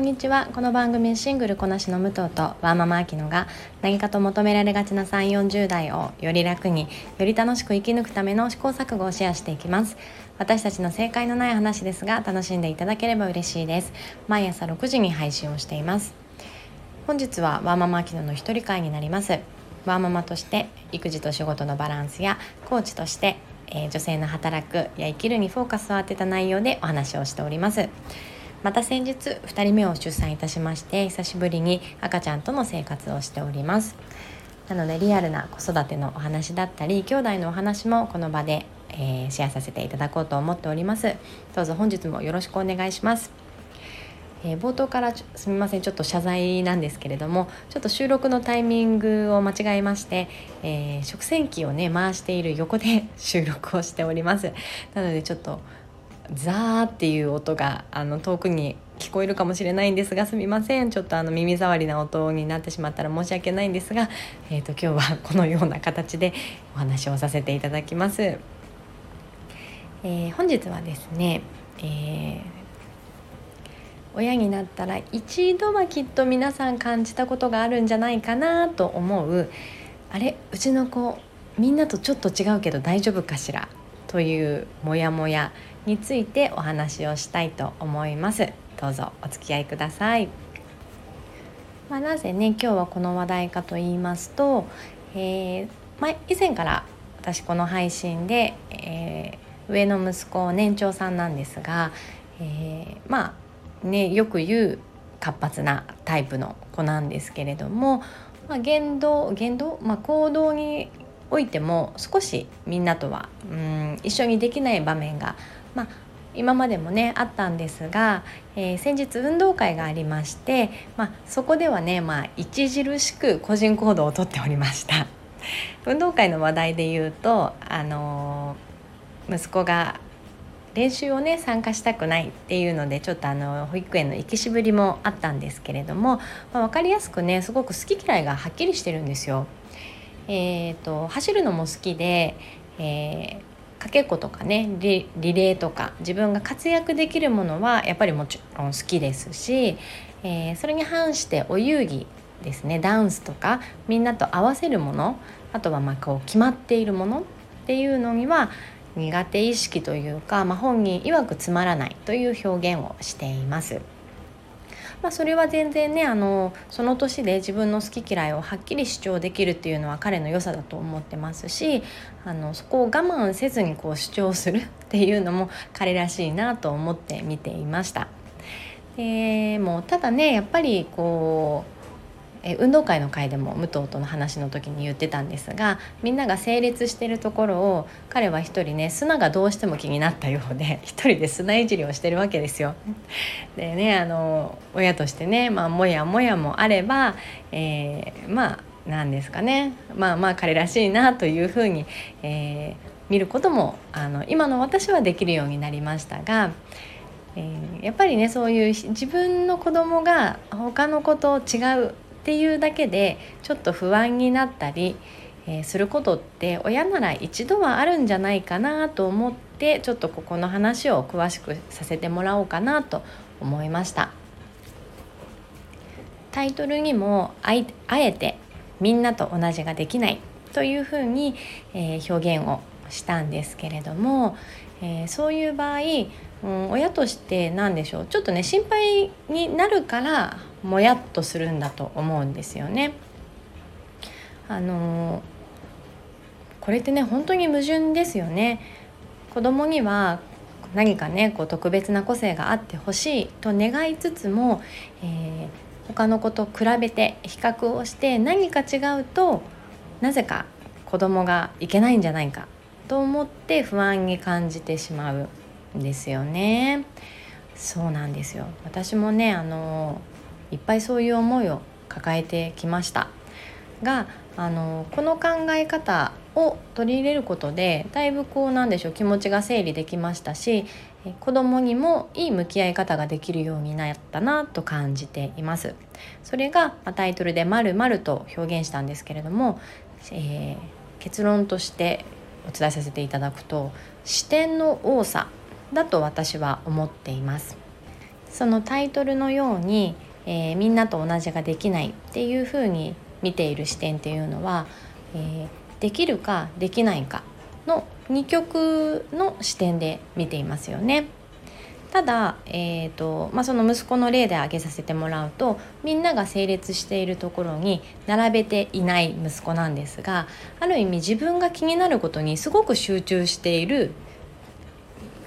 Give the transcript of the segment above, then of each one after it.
こんにちは。この番組シングルこなしの武藤とワーママアキノが何かと求められがちな3 4 0代をより楽により楽しく生き抜くための試行錯誤をシェアしていきます。私たちの正解のない話ですが楽しんでいただければ嬉しいです。毎朝6時に配信をしています。本日はワーママアキノの一人会になります。ワーママとして育児と仕事のバランスやコーチとしてえー、女性の働くや生きるにフォーカスを当てた内容でお話をしております。また先日2人目を出産いたしまして久しぶりに赤ちゃんとの生活をしております。なのでリアルな子育てのお話だったり兄弟のお話もこの場で、えー、シェアさせていただこうと思っております。どうぞ本日もよろしくお願いします。えー、冒頭からすみませんちょっと謝罪なんですけれどもちょっと収録のタイミングを間違えまして、えー、食洗機をね回している横で 収録をしております。なのでちょっとザーっていう音があの遠くに聞こえるかもしれないんですがすみません。ちょっとあの耳障りな音になってしまったら申し訳ないんですが、えーと、今日はこのような形でお話をさせていただきます。えー、本日はですね、えー、親になったら一度はきっと皆さん感じたことがあるんじゃないかなと思う。あれうちの子みんなとちょっと違うけど大丈夫かしら？というモヤモヤ。についてお話をしたいと思います。どうぞお付き合いください。まあ、なぜね今日はこの話題かと言いますと、えーまあ、以前から私この配信で、えー、上の息子年長さんなんですが、えー、まあねよく言う活発なタイプの子なんですけれども、まあ、言動言動、まあ、行動においても少しみんなとはうん一緒にできない場面がまあ、今までもねあったんですが、えー、先日運動会がありまして、まあ、そこではね、まあ、著しく個人行動をとっておりました。運動会の話題で言うと、あのー、息子が練習をね参加したくないっていうのでちょっとあの保育園の行きしぶりもあったんですけれども、まあ、分かりやすくねすごく好き嫌いがはっきりしてるんですよ。えーと、走るのも好きで、えーかけっことかねリレーとか自分が活躍できるものはやっぱりもちろん好きですし、えー、それに反してお遊戯ですねダンスとかみんなと合わせるものあとはまこう決まっているものっていうのには苦手意識というか、まあ、本人曰くつまらないという表現をしています。まあ、それは全然ねあのその年で自分の好き嫌いをはっきり主張できるっていうのは彼の良さだと思ってますしあのそこを我慢せずにこう主張するっていうのも彼らしいなと思って見ていました。でもただねやっぱりこうえ運動会の会でも武藤との話の時に言ってたんですがみんなが整列してるところを彼は一人ね砂がどうしても気になったようで一人で砂いじりをしてるわけですよ。でねあの親としてね、まあ、もやもやもあれば、えー、まあ何ですかねまあまあ彼らしいなというふうに、えー、見ることもあの今の私はできるようになりましたが。えー、やっぱりねそういう自分の子供が他の子と違うっていうだけでちょっと不安になったり、えー、することって親なら一度はあるんじゃないかなと思ってちょっとここの話を詳しくさせてもらおうかなと思いました。タイトルにもあえてみんなと同じができないというふうに、えー、表現をしたんですけれども、えー、そういう場合、うん、親として何でしょう？ちょっとね心配になるからもやっとするんだと思うんですよね。あのこれってね本当に矛盾ですよね。子供には何かねこう特別な個性があってほしいと願いつつも、えー、他の子と比べて比較をして何か違うとなぜか子供がいけないんじゃないかと思って不安に感じてしまうんですよね。そうなんですよ。私もねあのいっぱいそういう思いを抱えてきました。があのこの考え方を取り入れることでだいぶこうなんでしょう気持ちが整理できましたし子供にもいい向き合い方ができるようになったなと感じています。それがタイトルで「まると表現したんですけれども、えー、結論としてお伝えさせていただくと視点の多さだと私は思っていますそのタイトルのように、えー、みんなと同じができないっていうふうに見ている視点っていうのは、えー、できるかできないかの2極の視点で見ていますよね。ただ、えーとまあ、その息子の例で挙げさせてもらうとみんなが整列しているところに並べていない息子なんですがある意味自分が気になることにすごく集中している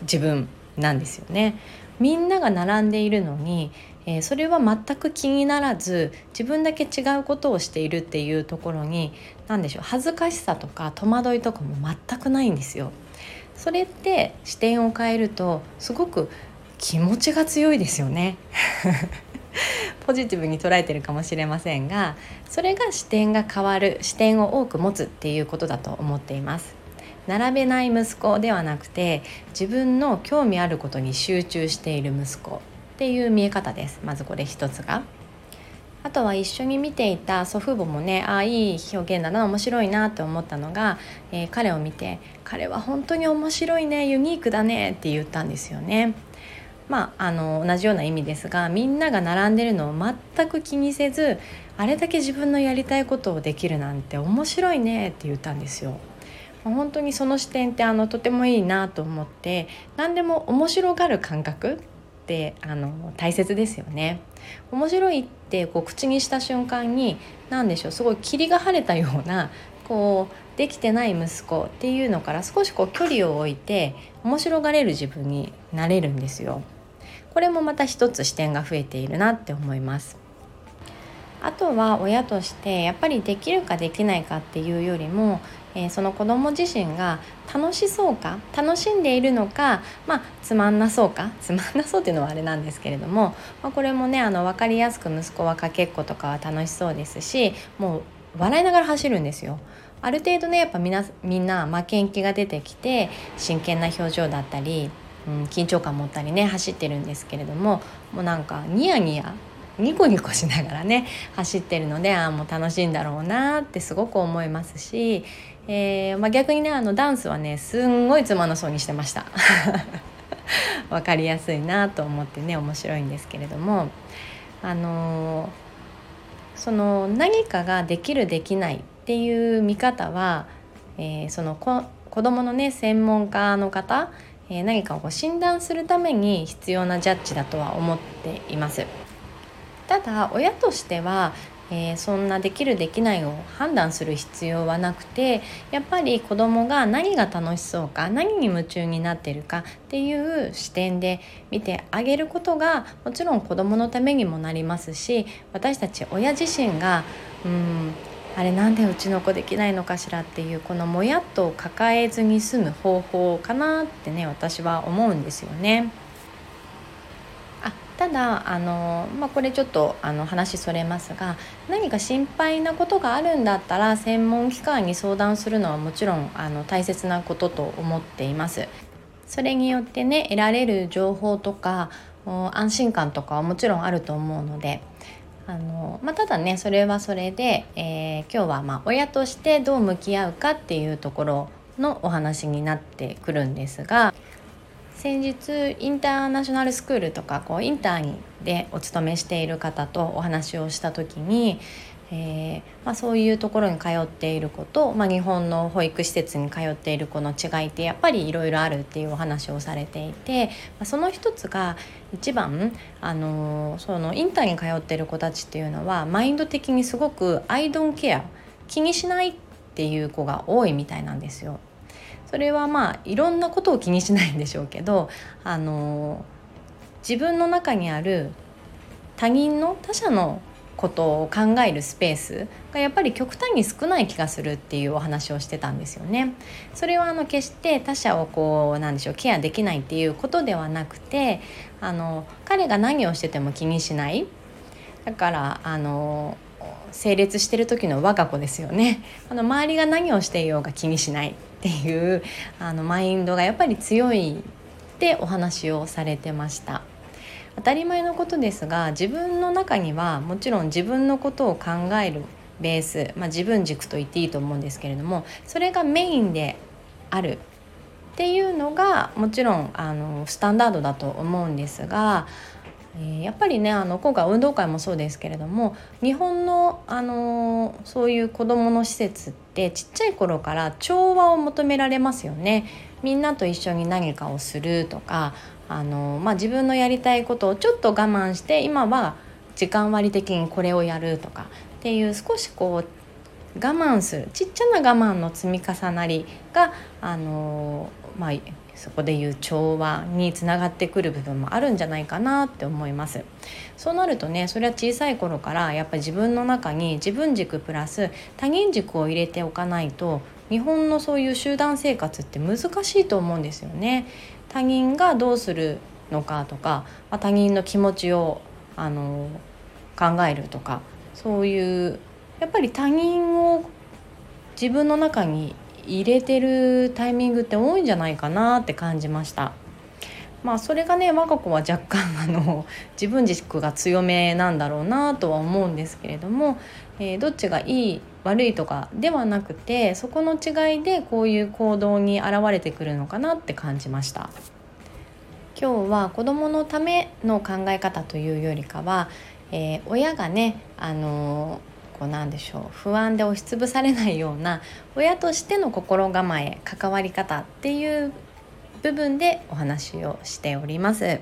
自分なんですよね。みんなが並んでいるのに、えー、それは全く気にならず自分だけ違うことをしているっていうところに何でしょう恥ずかしさとか戸惑いとかも全くないんですよ。それって視点を変えるとすごく気持ちが強いですよね。ポジティブに捉えてるかもしれませんがそれが視点が変わる視点を多く持つっていうことだと思っています。並べない息子ではなくて自分の興味あることに集中している息子っていう見え方ですまずこれ一つが。あとは一緒に見ていた祖父母もねああいい表現だな面白いなと思ったのが、えー、彼を見て「彼は本当に面白いねユニークだね」って言ったんですよね。まあ、あの同じような意味ですがみんなが並んでるのを全く気にせずあれだけ自分のやりたいことをできるなんて面白いねって言ったんですよ。本当にその視点ってあのとてもいいなと思って何でも面白がる感覚ってあの大切ですよね。面白いってこう口にした瞬間に何でしょうすごい霧が晴れたようなこうできてない息子っていうのから少しこう距離を置いて面白がれる自分になれるんですよ。これもまた一つ視点が増えているなって思います。あとは親としてやっぱりできるかできないかっていうよりもえー、その子ども自身が楽しそうか楽しんでいるのか、まあ、つまんなそうか つまんなそうっていうのはあれなんですけれども、まあ、これもねあの分かりやすく息子はかけっことかは楽しそうですしもう笑いながら走るんですよ。ある程度ねやっぱみんなみんな負けん気が出てきて真剣な表情だったり、うん、緊張感持ったりね走ってるんですけれどももうなんかニヤニヤニコニコしながらね走ってるのでああもう楽しいんだろうなってすごく思いますしえー、まあ、逆にねあのダンスはねすんごいつまなそうにしてました 分かりやすいなと思ってね面白いんですけれどもあのー、その何かができるできないっていう見方は、えー、そのこ子どものね専門家の方、えー、何かを診断するために必要なジャッジだとは思っています。ただ親としてはえー、そんなできるできないを判断する必要はなくてやっぱり子どもが何が楽しそうか何に夢中になってるかっていう視点で見てあげることがもちろん子どものためにもなりますし私たち親自身がうんあれなんでうちの子できないのかしらっていうこのもやっと抱えずに済む方法かなってね私は思うんですよね。ただあの、まあ、これちょっとあの話それますが何か心配なことがあるんだったら専門機関に相談するのはもちろんあの大切なことと思っています。それによってね得られる情報とか安心感とかはもちろんあると思うのであの、まあ、ただねそれはそれで、えー、今日はま親としてどう向き合うかっていうところのお話になってくるんですが先日インターナショナルスクールとかこうインターにでお勤めしている方とお話をした時に、えー、まあ、そういうところに通っている子と、まあ、日本の保育施設に通っている子の違いってやっぱりいろいろあるっていうお話をされていて、まあ、その一つが一番、あのー、そのインターに通っている子たちっていうのはマインド的にすごく「アイドンケア」気にしないっていう子が多いみたいなんですよ。それはまあいろんなことを気にしないんでしょうけどあの自分の中にある他人の他者のことを考えるスペースがやっぱり極端に少ない気がするっていうお話をしてたんですよね。それはあの決して他者をこうなんでしょうケアできないっていうことではなくてあの彼が何をしてても気にしない。だからあの整列してる時の我が子ですよね。あの周りが何をしていようが気にしない。っていうあのマインドがやっぱり強いってお話をされてました。当たり前のことですが自分の中にはもちろん自分のことを考えるベース、まあ、自分軸と言っていいと思うんですけれどもそれがメインであるっていうのがもちろんあのスタンダードだと思うんですがやっぱりねあの今回運動会もそうですけれども日本の、あのそういう子どもの施設ってちっちゃい頃から調和を求められますよね。みんなと一緒に何かをするとか、あのまあ、自分のやりたいことをちょっと我慢して今は時間割的にこれをやるとかっていう少しこう慢する。ちっちゃな我慢の積み重なりが、あのまあ、そこでいう調和につながってくる部分もあるんじゃないかなって思います。そうなるとねそれは小さい頃からやっぱり自分の中に自分軸プラス他人軸を入れておかないと日本のそういう集団生活って難しいと思うんですよね。他人がどうするのかとかま他人の気持ちをあの考えるとかそういうやっぱり他人を自分の中に入れてるタイミングって多いんじゃないかなって感じました。まあそれがね我が子は若干あの 自分軸が強めなんだろうなとは思うんですけれども、えー、どっちがいい悪いとかではなくてそこの違いでこういう行動に現れてくるのかなって感じました。今日は子どものための考え方というよりかは、えー、親がねあのーこうなんでしょう不安で押しつぶされないような親としての心構え関わり方っていう部分でお話をしております。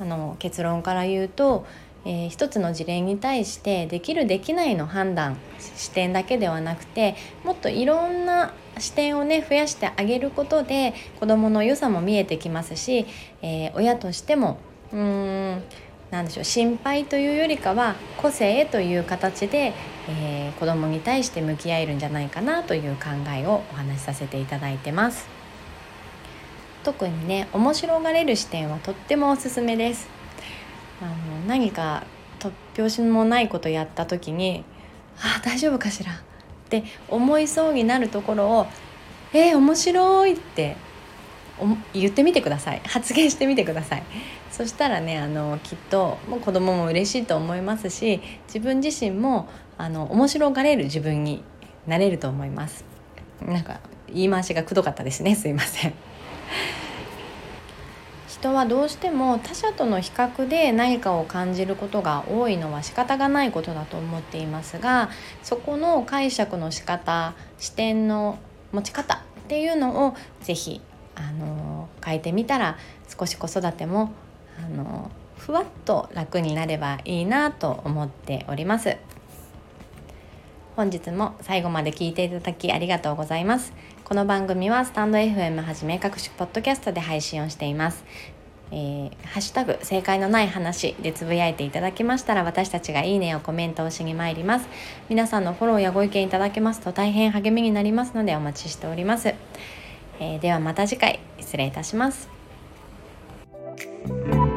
あの結論から言うと、えー、一つの事例に対してできるできないの判断視点だけではなくてもっといろんな視点をね増やしてあげることで子どもの良さも見えてきますし、えー、親としてもうーん何でしょう心配というよりかは個性という形で、えー、子どもに対して向き合えるんじゃないかなという考えをお話しさせていただいてます。特にね面白がれる視点はとってもおすすめです。あの何か突拍子もないことやった時に「あ大丈夫かしら?」って思いそうになるところを「えー、面白い!」って言ってみてください発言してみてくださいそしたらねあのきっともう子供も嬉しいと思いますし自分自身もあの面白がれる自分になれると思います。なんか言い回しがくどかったですね。すいません。人はどうしても他者との比較で何かを感じることが多いのは仕方がないことだと思っていますがそこの解釈の仕方視点の持ち方っていうのを是非あの変えてみたら少し子育てもあのふわっと楽になればいいなと思っております。本日も最後まで聞いていただきありがとうございます。この番組はスタンド FM はじめ各種ポッドキャストで配信をしています。えー、ハッシュタグ正解のない話でつぶやいていただけましたら私たちがいいねをコメントをしに参ります。皆さんのフォローやご意見いただけますと大変励みになりますのでお待ちしております。えー、ではまた次回失礼いたします。you